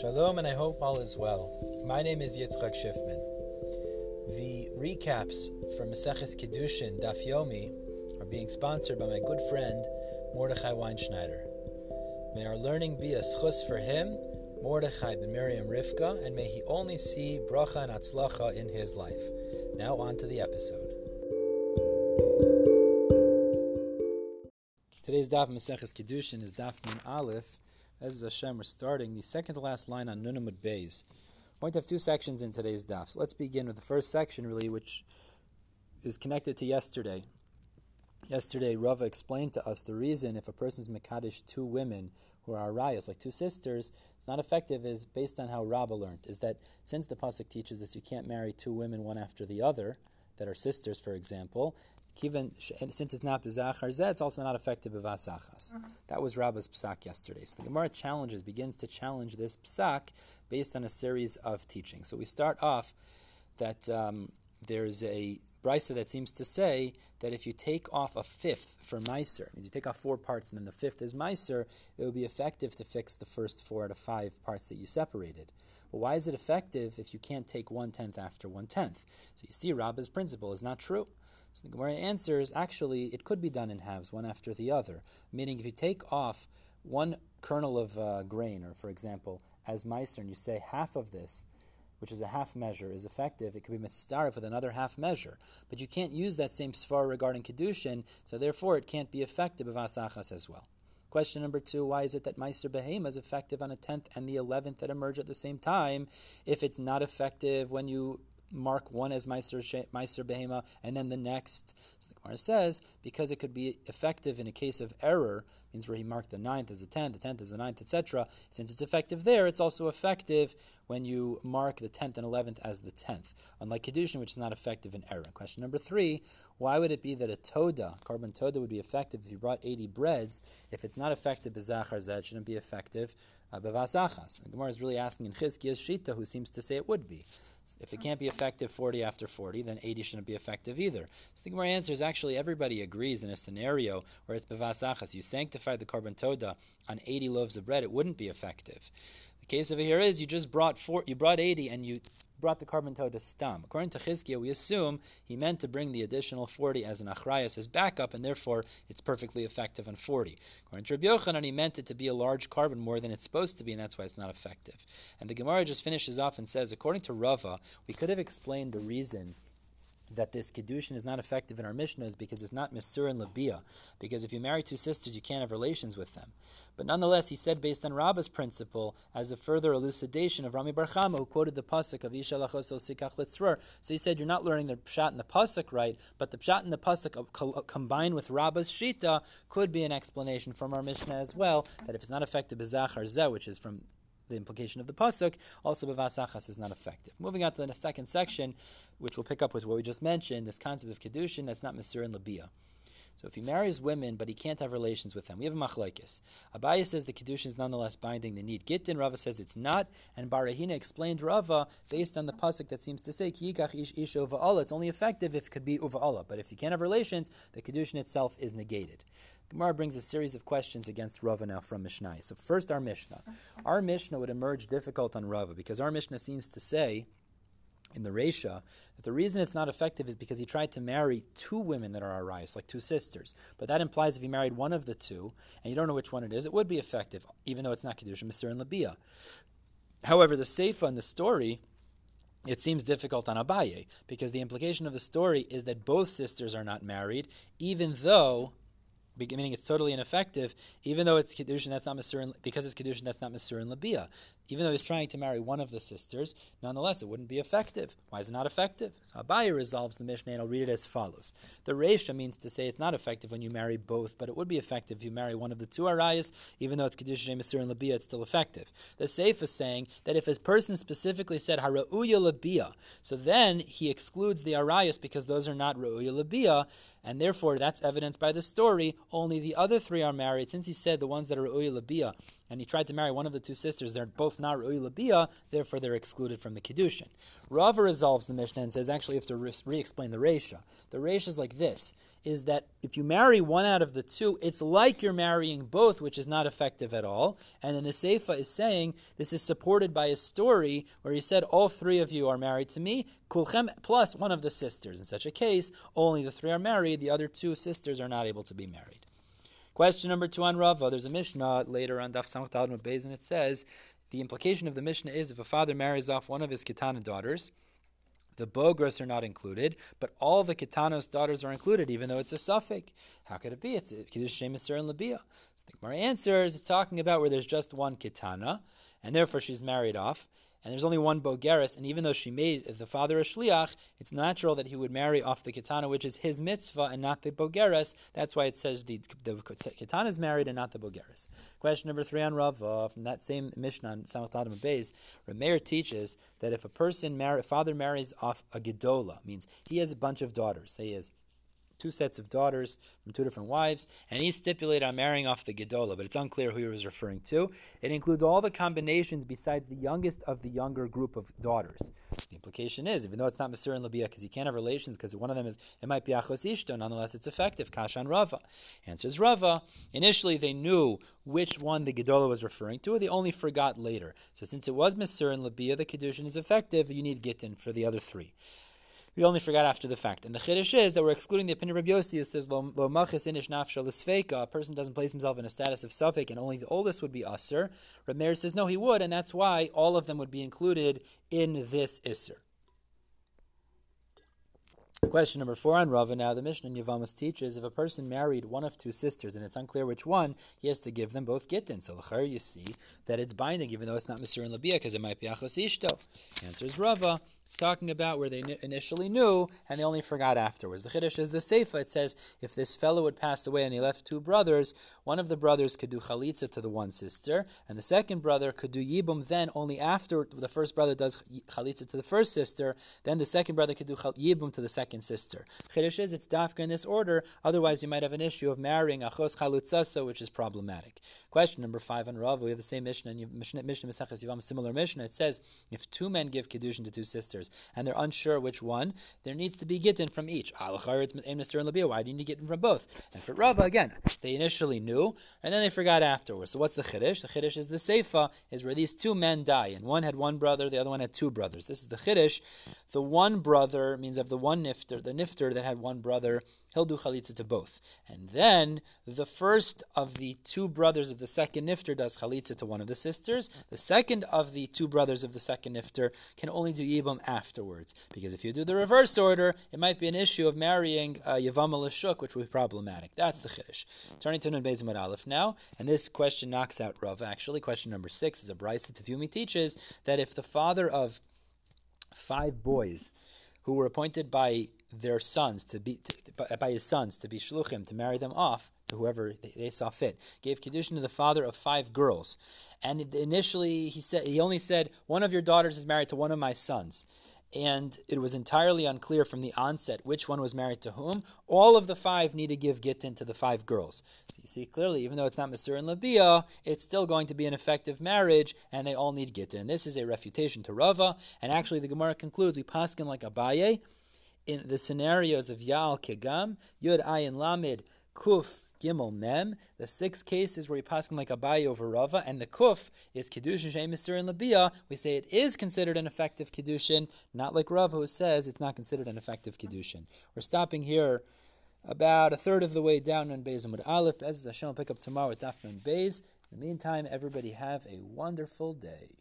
Shalom, and I hope all is well. My name is Yitzchak Schiffman. The recaps from Maseches Kiddushin Daf Yomi are being sponsored by my good friend Mordechai Weinschneider. May our learning be a zchus for him, Mordechai ben Miriam Rivka, and may he only see bracha and atzlacha in his life. Now on to the episode. Today's daf Maseches Kiddushin is daf Nun Aleph. As Hashem, we're starting the second to last line on Nunamud Bays. We're going to have two sections in today's daf. So let's begin with the first section, really, which is connected to yesterday. Yesterday, Rava explained to us the reason if a person's Mekadesh two women who are Arayas, like two sisters, it's not effective is based on how Rava learned, is that since the Pasuk teaches us you can't marry two women one after the other, that are sisters, for example, Kiven, since it's not bezachar zeh, it's also not effective b'vasachas. Mm-hmm. That was Rabba's psak yesterday. So the Gemara challenges, begins to challenge this psak based on a series of teachings. So we start off that um, there's a brisa that seems to say that if you take off a fifth for meiser, means you take off four parts and then the fifth is meiser, it will be effective to fix the first four out of five parts that you separated. But why is it effective if you can't take one tenth after one tenth? So you see, Rabba's principle is not true. So the Gemara answers, actually, it could be done in halves, one after the other. Meaning, if you take off one kernel of uh, grain, or for example, as meiser, and you say half of this, which is a half measure, is effective, it could be mitzdarif with another half measure. But you can't use that same svar regarding kedushin, so therefore it can't be effective of asachas as well. Question number two, why is it that Meiser Behema is effective on a tenth and the eleventh that emerge at the same time if it's not effective when you mark one as Meiser, Behema and then the next. So the Gemara says, because it could be effective in a case of error, means where he marked the ninth as a tenth, the tenth as a ninth, etc. Since it's effective there, it's also effective when you mark the tenth and eleventh as the tenth. Unlike Kedushin, which is not effective in error. Question number three, why would it be that a toda, korban toda, would be effective if you brought 80 breads? If it's not effective, bezachar zeh shouldn't be effective uh, bevasachas. The Gemara is really asking in Chizkiya's Shita, who seems to say it would be. If it can't be effective 40 after 40, then 80 shouldn't be effective either. So the Gemara answer is actually everybody agrees in a scenario where it's bevasachas. You sanctify the korban toda on 80 loaves of bread, it wouldn't be effective. The case over here is you just brought four, you brought 80 and you brought the korban to stam. According to Chizkiah, we assume he meant to bring the additional 40 as an achrayas as backup, and therefore it's perfectly effective on 40. According to Rabbi Yochanan, he meant it to be a large korban more than it's supposed to be, and that's why it's not effective. And the Gemara just finishes off and says, according to Rava, we could have explained the reason that this kedushin is not effective in our Mishnah is because it's not Misur and Labia. Because if you marry two sisters, you can't have relations with them. But nonetheless, he said, based on Rabba's principle, as a further elucidation of Rami Bar Chama, who quoted the pasuk of Isha lachosel sikach. So he said, you're not learning the pshat and the pasuk right, but the pshat and the pasuk combined with Rabba's shita could be an explanation from our Mishnah as well, that if it's not effective bezachar zeh, which is from the implication of the pasuk, also bevasachas is not effective. Moving on to the second section, which we'll pick up with what we just mentioned, this concept of kedushin that's not mesur and labia. So if he marries women, but he can't have relations with them, we have a machlaikis. Abaye says the kedushin is nonetheless binding the need. Gittin Rava says it's not, and Barahina explained Rava based on the pasuk that seems to say kiyikach ish ish uva'ala. It's only effective if it could be uva'ala, but if you can't have relations, the kedushin itself is negated. Gemara brings a series of questions against Rava now from Mishnah. So first, our Mishnah. Our Mishnah would emerge difficult on Rava because our Mishnah seems to say in the Resha that the reason it's not effective is because he tried to marry two women that are Arias, like two sisters. But that implies if he married one of the two, and you don't know which one it is, it would be effective, even though it's not Kedusha, Masir, and Labia. However, the Seifa in the story it seems difficult on Abaye because the implication of the story is that both sisters are not married, even though meaning it's totally ineffective, even though it's kedushin that's not Masurin, because it's kedushin that's not Masurin Labia. Even though he's trying to marry one of the sisters, nonetheless it wouldn't be effective. Why is it not effective? So Abaye resolves the Mishnah, and I'll read it as follows: The Reisha means to say it's not effective when you marry both, but it would be effective if you marry one of the two arayas, even though it's kedushin Masurin Labia, it's still effective. The Seif is saying that if his person specifically said harauya Labia, so then he excludes the arayas because those are not rauya Labia and therefore that's evidenced by the story. Only the other three are married, since he said the ones that are Uy Labia and he tried to marry one of the two sisters, they're both not Ru'i Labia, therefore they're excluded from the Kiddushin. Rava resolves the Mishnah and says actually you have to re explain the Resha. The Resha is like this is that if you marry one out of the two, it's like you're marrying both, which is not effective at all. And then the Seifa is saying this is supported by a story where he said, All three of you are married to me, Kulchem plus one of the sisters. In such a case, only the three are married, the other two sisters are not able to be married. Question number two on Rava. Oh, there's a Mishnah later on Daf Samach Beis, and it says the implication of the Mishnah is if a father marries off one of his Kitana daughters, the Bogros are not included, but all the Kitanos daughters are included, even though it's a suffix. How could it be? It's Kiddush Shemisur and Labia. So the Gemara answers, it's talking about where there's just one Kitana, and therefore she's married off and there's only one Bogeris, and even though she made the father a Shliach, it's natural that he would marry off the Kitana, which is his mitzvah, and not the Bogeris. That's why it says the, the Kitana is married and not the Bogeris. Question number three on Rav, uh, from that same Mishnah on Samach Amud Beis, Rameir teaches that if a person, marry, father marries off a Gedola, means he has a bunch of daughters, say he has two sets of daughters from two different wives, and he stipulated on marrying off the Gedola, but it's unclear who he was referring to. It includes all the combinations besides the youngest of the younger group of daughters. The implication is, even though it's not Masur and Labia, because you can't have relations, because one of them is, it might be Achos Ishto, nonetheless it's effective. Kashan Rava. Answers Rava. Initially they knew which one the Gedola was referring to, they only forgot later. So since it was Masur and Labia, the Kedushin is effective, you need Gittin for the other three. We only forgot after the fact. And the chiddush is that we're excluding the opinion of Rabbi Yossi, who says, Lo machis inish nafsha l'sfeika, a person doesn't place himself in a status of suffix, and only the oldest would be usr. Rabbi Meir says, no, he would, and that's why all of them would be included in this isser. Question number four on Rava. Now, the Mishnah in Yavamas teaches if a person married one of two sisters and it's unclear which one, he has to give them both gittin. So, l'char, you see that it's binding, even though it's not Mr. and Labia, because it might be Achos Ishto. Answer is Rava. It's talking about where they initially knew and they only forgot afterwards. The Chiddush is the Seifa. It says if this fellow would pass away and he left two brothers, one of the brothers could do chalitza to the one sister, and the second brother could do yibum then only after the first brother does chalitza to the first sister, then the second brother could do yibum to the second sister. Chiddush is it's dafka in this order, otherwise you might have an issue of marrying achos chalutzasa, which is problematic. Question number five on Rav, we have the same Mishnah, Mishnah, Mishnah Mesachas Yivam, similar Mishnah. It says if two men give Kiddushin to two sisters, and they're unsure which one, there needs to be gittin from each. Alachar, it's Amnesty and Labia. Why do you need gittin from both? And for Rava, again, they initially knew, and then they forgot afterwards. So what's the chiddush? The chiddush is the seifa, is where these two men die, and one had one brother, the other one had two brothers. This is the chiddush. The one brother means of the one nifter, the nifter that had one brother, he'll do chalitza to both. And then the first of the two brothers of the second nifter does chalitza to one of the sisters. The second of the two brothers of the second nifter can only do yibam afterwards. Because if you do the reverse order, it might be an issue of marrying uh, Yavam Lashuk, which would be problematic. That's the Chiddush. Turning to Nun Bezimad Aleph now, and this question knocks out Rav. Actually, question number six is a Brisa Tefumi teaches that if the father of five boys who were appointed by their sons to be to, by his sons to be shluchim to marry them off to whoever they, they saw fit. Gave kiddushin to the father of five girls, and initially he said he only said one of your daughters is married to one of my sons. And it was entirely unclear from the onset which one was married to whom. All of the five need to give gittin to the five girls. So you see clearly, even though it's not Masur and Labia, it's still going to be an effective marriage, and they all need gittin. This is a refutation to Rava, and actually the Gemara concludes we paskin like Abaye in the scenarios of Yal Kegam, Yud Ayin Lamid, Kuf, Gimel Mem, the six cases where we pass like Abaye over Rava, and the Kuf is Kiddushin Shem Misur and Labia, we say it is considered an effective Kiddushin, not like Rava who says it's not considered an effective Kiddushin. We're stopping here about a third of the way down on Beis Amud Aleph. As Hashem will pick up tomorrow with Daf and Beis. In the meantime, everybody have a wonderful day.